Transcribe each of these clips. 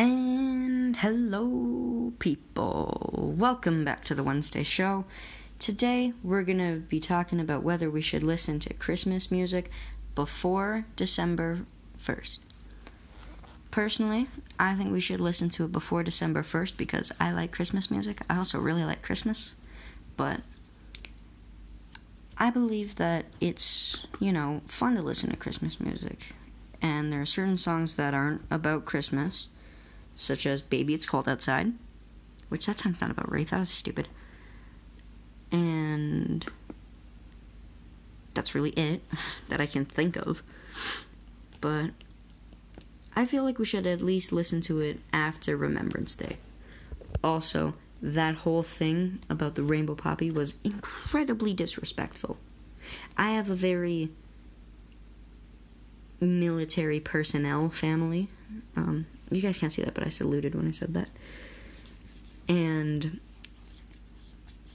And hello, people. Welcome back to the Wednesday show. Today, we're going to be talking about whether we should listen to Christmas music before December 1st. Personally, I think we should listen to it before December 1st because I like Christmas music. I also really like Christmas, but I believe that it's, you know, fun to listen to Christmas music. And there are certain songs that aren't about Christmas such as Baby It's Cold Outside, which that song's not about rape, that was stupid. And that's really it that I can think of. But I feel like we should at least listen to it after Remembrance Day. Also, that whole thing about the rainbow poppy was incredibly disrespectful. I have a very military personnel family. Um, you guys can't see that, but I saluted when I said that. And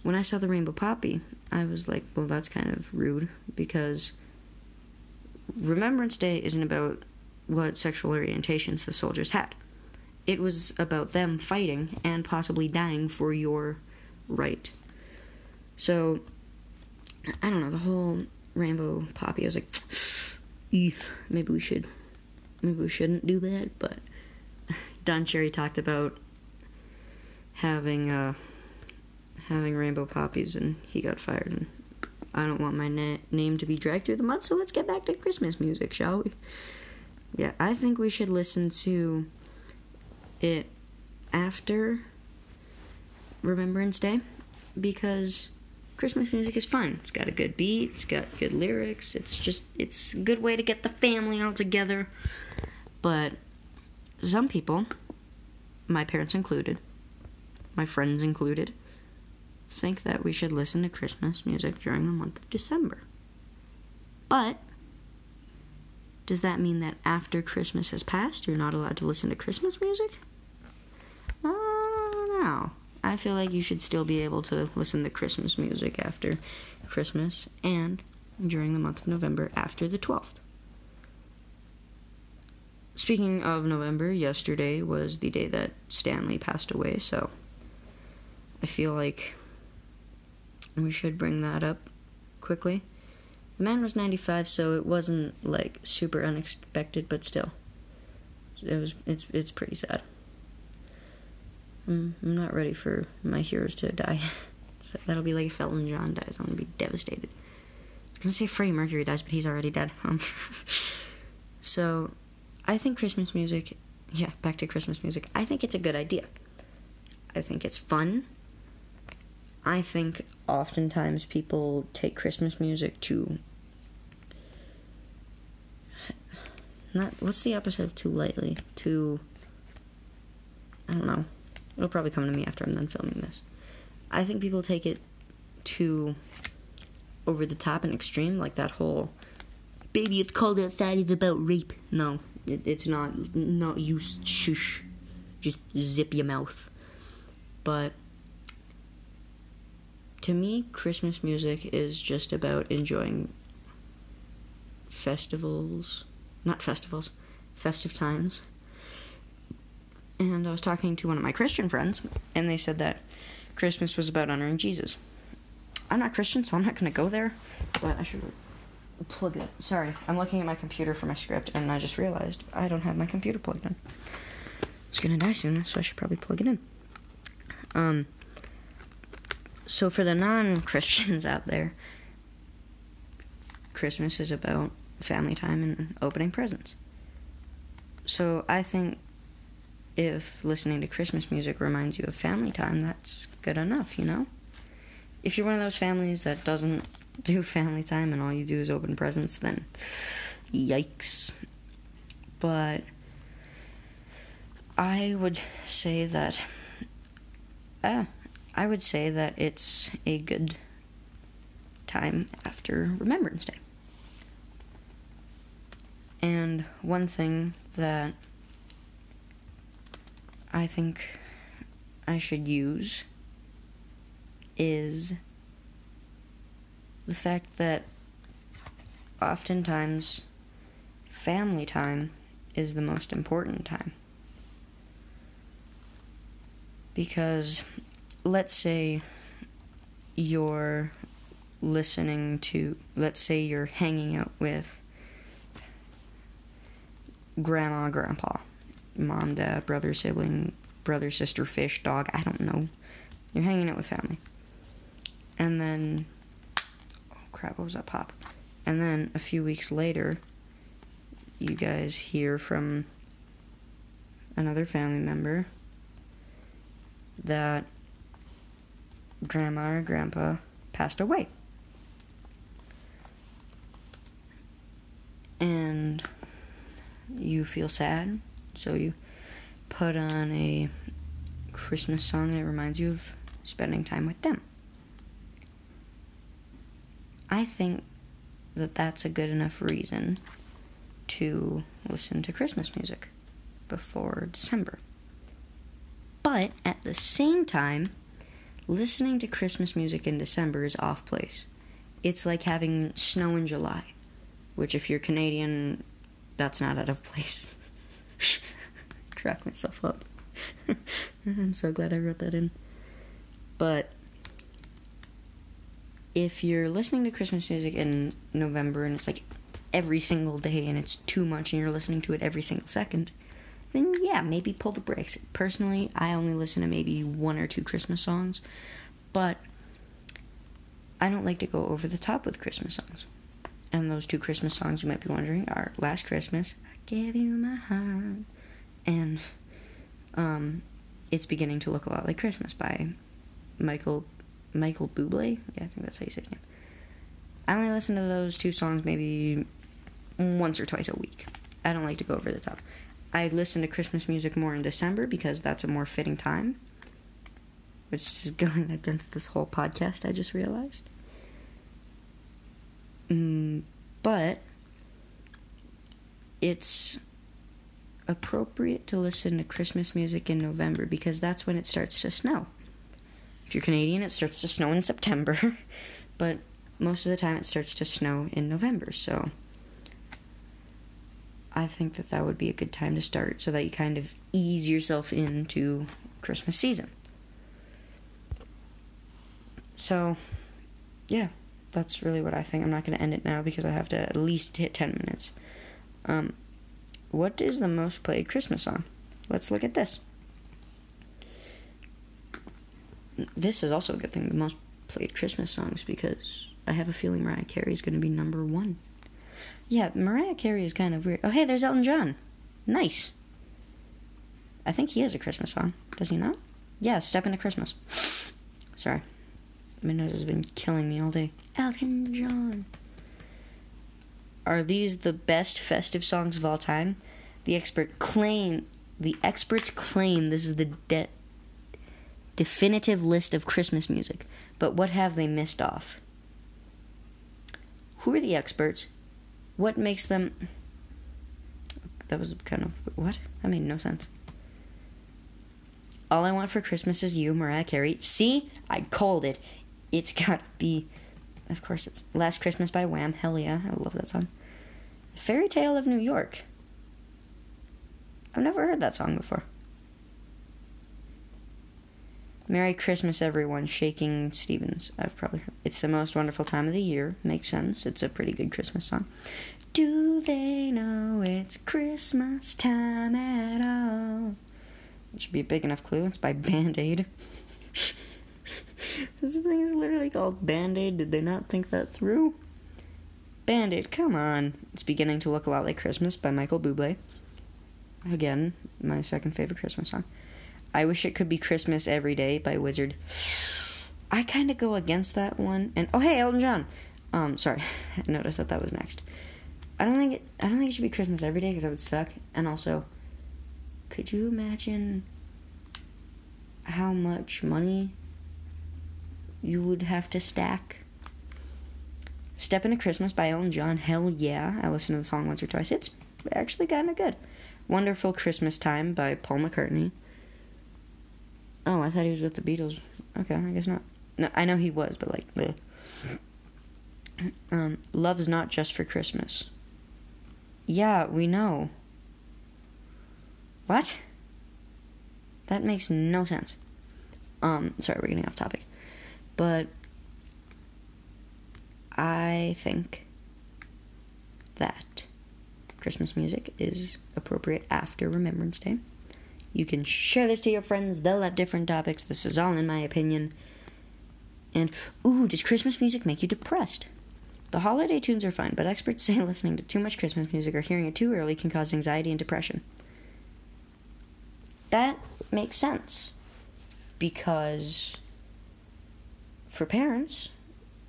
when I saw the rainbow poppy, I was like, well, that's kind of rude because Remembrance Day isn't about what sexual orientations the soldiers had. It was about them fighting and possibly dying for your right. So, I don't know, the whole rainbow poppy, I was like, maybe we should, maybe we shouldn't do that, but Don Cherry talked about having uh, having rainbow poppies, and he got fired. And I don't want my na- name to be dragged through the mud. So let's get back to Christmas music, shall we? Yeah, I think we should listen to it after Remembrance Day because Christmas music is fun. It's got a good beat, it's got good lyrics. It's just it's a good way to get the family all together. But some people, my parents included, my friends included, think that we should listen to Christmas music during the month of December. But does that mean that after Christmas has passed, you're not allowed to listen to Christmas music? I don't know. I feel like you should still be able to listen to Christmas music after Christmas and during the month of November after the 12th. Speaking of November, yesterday was the day that Stan Lee passed away, so I feel like we should bring that up quickly. The man was 95, so it wasn't like super unexpected, but still, it was it's it's pretty sad. I'm, I'm not ready for my heroes to die. so that'll be like if Elton John dies. I'm gonna be devastated. I was gonna say Freddie Mercury dies, but he's already dead. Um, so I think Christmas music, yeah, back to Christmas music. I think it's a good idea. I think it's fun. I think oftentimes people take Christmas music to not what's the opposite of too lightly? Too. I don't know. It'll probably come to me after I'm done filming this. I think people take it too over the top and extreme, like that whole baby it's cold outside is about rape. No, it, it's not. Not you shush. Just zip your mouth. But to me, Christmas music is just about enjoying festivals, not festivals, festive times. And I was talking to one of my Christian friends, and they said that Christmas was about honoring Jesus. I'm not Christian, so I'm not going to go there, but I should plug it. Sorry, I'm looking at my computer for my script, and I just realized I don't have my computer plugged in. It's gonna die soon, so I should probably plug it in. Um. So for the non-Christians out there, Christmas is about family time and opening presents. So I think if listening to Christmas music reminds you of family time, that's good enough, you know? If you're one of those families that doesn't do family time and all you do is open presents, then yikes. But I would say that uh, I would say that it's a good time after Remembrance Day. And one thing that I think I should use is the fact that oftentimes family time is the most important time. Because let's say you're listening to, let's say you're hanging out with grandma, grandpa, mom, dad, brother, sibling, brother, sister, fish, dog, I don't know. You're hanging out with family. And then, crap, what was that pop? And then a few weeks later, you guys hear from another family member that grandma or grandpa passed away. And you feel sad, so you put on a Christmas song that reminds you of spending time with them. I think that that's a good enough reason to listen to Christmas music before December. But at the same time, listening to Christmas music in December is off place. It's like having snow in July, which, if you're Canadian, that's not out of place. Crack myself up. I'm so glad I wrote that in. But if you're listening to Christmas music in November and it's like every single day and it's too much and you're listening to it every single second, then yeah, maybe pull the brakes. Personally, I only listen to maybe one or two Christmas songs, but I don't like to go over the top with Christmas songs. And those two Christmas songs you might be wondering are Last Christmas, I Gave You My Heart, and um, It's Beginning to Look a Lot Like Christmas by Michael Michael Bublé. Yeah, I think that's how you say his name. I only listen to those two songs maybe once or twice a week. I don't like to go over the top. I listen to Christmas music more in December because that's a more fitting time. Which is going against this whole podcast, I just realized. Mm, but it's appropriate to listen to Christmas music in November because that's when it starts to snow. If you're Canadian, it starts to snow in September, but most of the time it starts to snow in November, so I think that that would be a good time to start so that you kind of ease yourself into Christmas season. So, yeah, that's really what I think. I'm not going to end it now because I have to at least hit 10 minutes. Um, what is the most played Christmas song? Let's look at this. This is also a good thing, the most played Christmas songs, because I have a feeling Mariah Carey is going to be number one. Yeah, Mariah Carey is kind of weird. Oh, hey, there's Elton John. Nice. I think he has a Christmas song. Does he not? Yeah, Step into Christmas. Sorry. My nose has been killing me all day. Elton John. Are these the best festive songs of all time? The expert claim the experts claim this is the de- definitive list of Christmas music. But what have they missed off? Who are the experts? What makes them. That was kind of. What? That made no sense. All I Want for Christmas is You, Mariah Carey. See? I called it. It's gotta be. Of course, it's Last Christmas by Wham. Hell yeah. I love that song. Fairy Tale of New York. I've never heard that song before. Merry Christmas, everyone. Shakin' Stevens. I've probably heard. It's the most wonderful time of the year. Makes sense. It's a pretty good Christmas song. Do they know it's Christmas time at all? It should be a big enough clue. It's by Band Aid. this thing is literally called Band Aid. Did they not think that through? Band Aid, come on. It's beginning to look a lot like Christmas by Michael Bublé. Again, my second favorite Christmas song. I Wish It Could Be Christmas Every Day by Wizzard. I kind of go against that one. And oh hey, Elton John. Um, sorry, I noticed that that was next. I don't think it. I don't think it should be Christmas every day because that would suck. And also, could you imagine how much money you would have to stack? Step into Christmas by Elton John. Hell yeah, I listened to the song once or twice. It's actually kind of good. Wonderful Christmas Time by Paul McCartney. Oh, I thought he was with the Beatles. Okay, I guess not. No, I know he was, but like, bleh. um, love's not just for Christmas. Yeah, we know. What? That makes no sense. Um, sorry, we're getting off topic. But I think that Christmas music is appropriate after Remembrance Day. You can share this to your friends, they'll have different topics. This is all in my opinion. And, ooh, does Christmas music make you depressed? The holiday tunes are fine, but experts say listening to too much Christmas music or hearing it too early can cause anxiety and depression. That makes sense because for parents,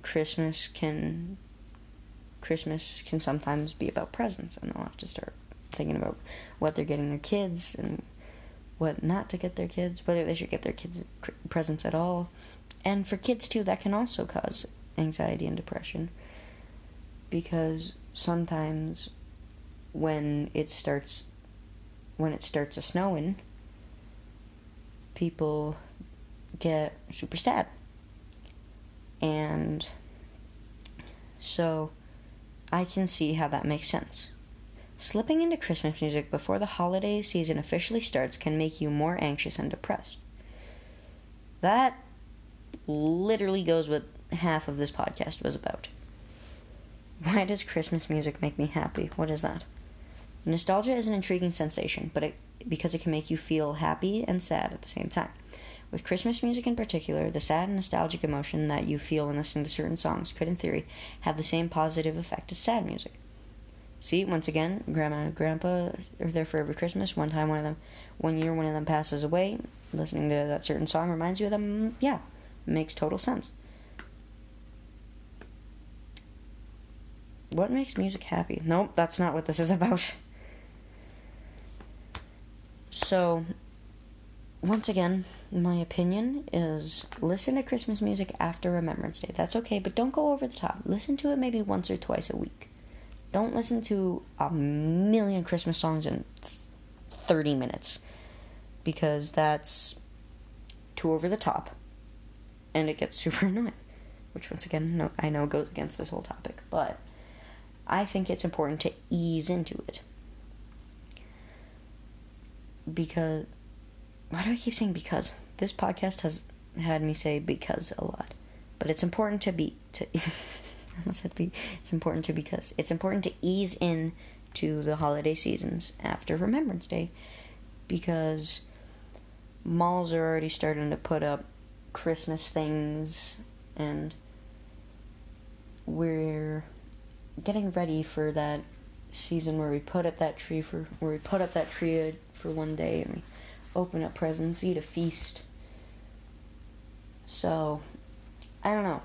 Christmas can Christmas can sometimes be about presents, and they'll have to start thinking about what they're getting their kids and what not to get their kids, whether they should get their kids presents at all. And for kids too, that can also cause anxiety and depression because sometimes when it starts when it starts a snowing people get super sad and so I can see how that makes sense. Slipping into Christmas music before the holiday season officially starts can make you more anxious and depressed. That literally goes with half of this podcast was about. Why does Christmas music make me happy? What is that? Nostalgia is an intriguing sensation, but it, because it can make you feel happy and sad at the same time. With Christmas music in particular, the sad and nostalgic emotion that you feel when listening to certain songs could, in theory, have the same positive effect as sad music. See, once again, Grandma and Grandpa are there for every Christmas. One time, one of them, one year, one of them passes away. Listening to that certain song reminds you of them. Yeah, makes total sense. What makes music happy? Nope, that's not what this is about. So, once again, my opinion is listen to Christmas music after Remembrance Day. That's okay, but don't go over the top. Listen to it maybe once or twice a week. Don't listen to a million Christmas songs in 30 minutes because that's too over the top and it gets super annoying. Which, once again, no, I know goes against this whole topic, but I think it's important to ease into it. Because why do I keep saying because? This podcast has had me say because a lot. But it's important to be to I said be it's important to because it's important to ease in to the holiday seasons after Remembrance Day because malls are already starting to put up Christmas things and we're getting ready for that season where we put up that tree for where we put up that tree for one day and we open up presents, eat a feast. So, I don't know.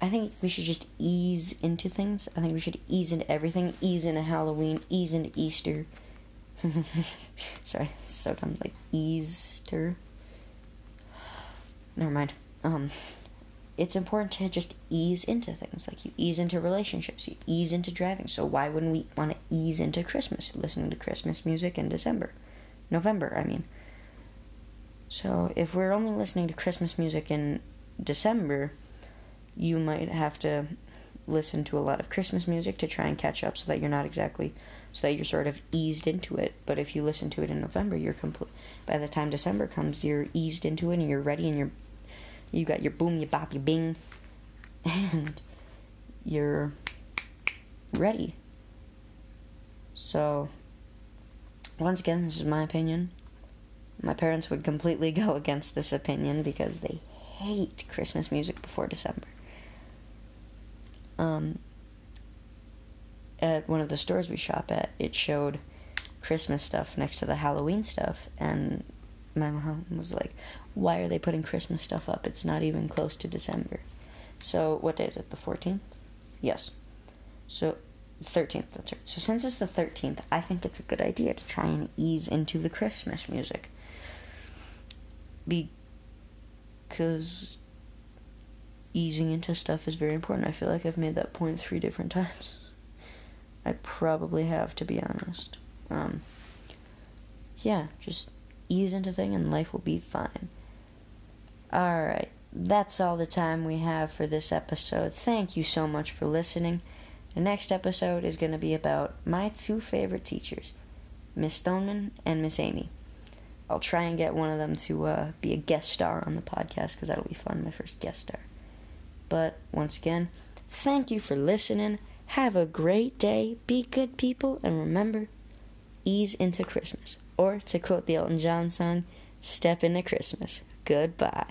I think we should just ease into things. I think we should ease into everything. Ease into Halloween. Ease into Easter. Sorry, it's so dumb. Like Easter. Never mind. Um, it's important to just ease into things. Like you ease into relationships, you ease into driving. So why wouldn't we want to ease into Christmas, listening to Christmas music in December? November, I mean. So if we're only listening to Christmas music in December, you might have to listen to a lot of Christmas music to try and catch up so that you're not exactly so that you're sort of eased into it. But if you listen to it in November, you're complete by the time December comes, you're eased into it and you're ready and you're you got your boom, your bop, your bing and you're ready. So once again, this is my opinion. My parents would completely go against this opinion because they hate Christmas music before December. Um, at one of the stores we shop at, it showed Christmas stuff next to the Halloween stuff, and my mom was like, "Why are they putting Christmas stuff up? It's not even close to December." So, what day is it? The 14th? Yes. So, 13th, that's right. So since it's the 13th, I think it's a good idea to try and ease into the Christmas music. Because easing into stuff is very important. I feel like I've made that point three different times. I probably have, to be honest. Um, yeah, just ease into thing and life will be fine. Alright, that's all the time we have for this episode. Thank you so much for listening. The next episode is going to be about my two favorite teachers, Miss Stoneman and Miss Amy. I'll try and get one of them to uh, be a guest star on the podcast because that'll be fun, my first guest star. But once again, thank you for listening. Have a great day. Be good people. And remember, ease into Christmas. Or to quote the Elton John song, step into Christmas. Goodbye.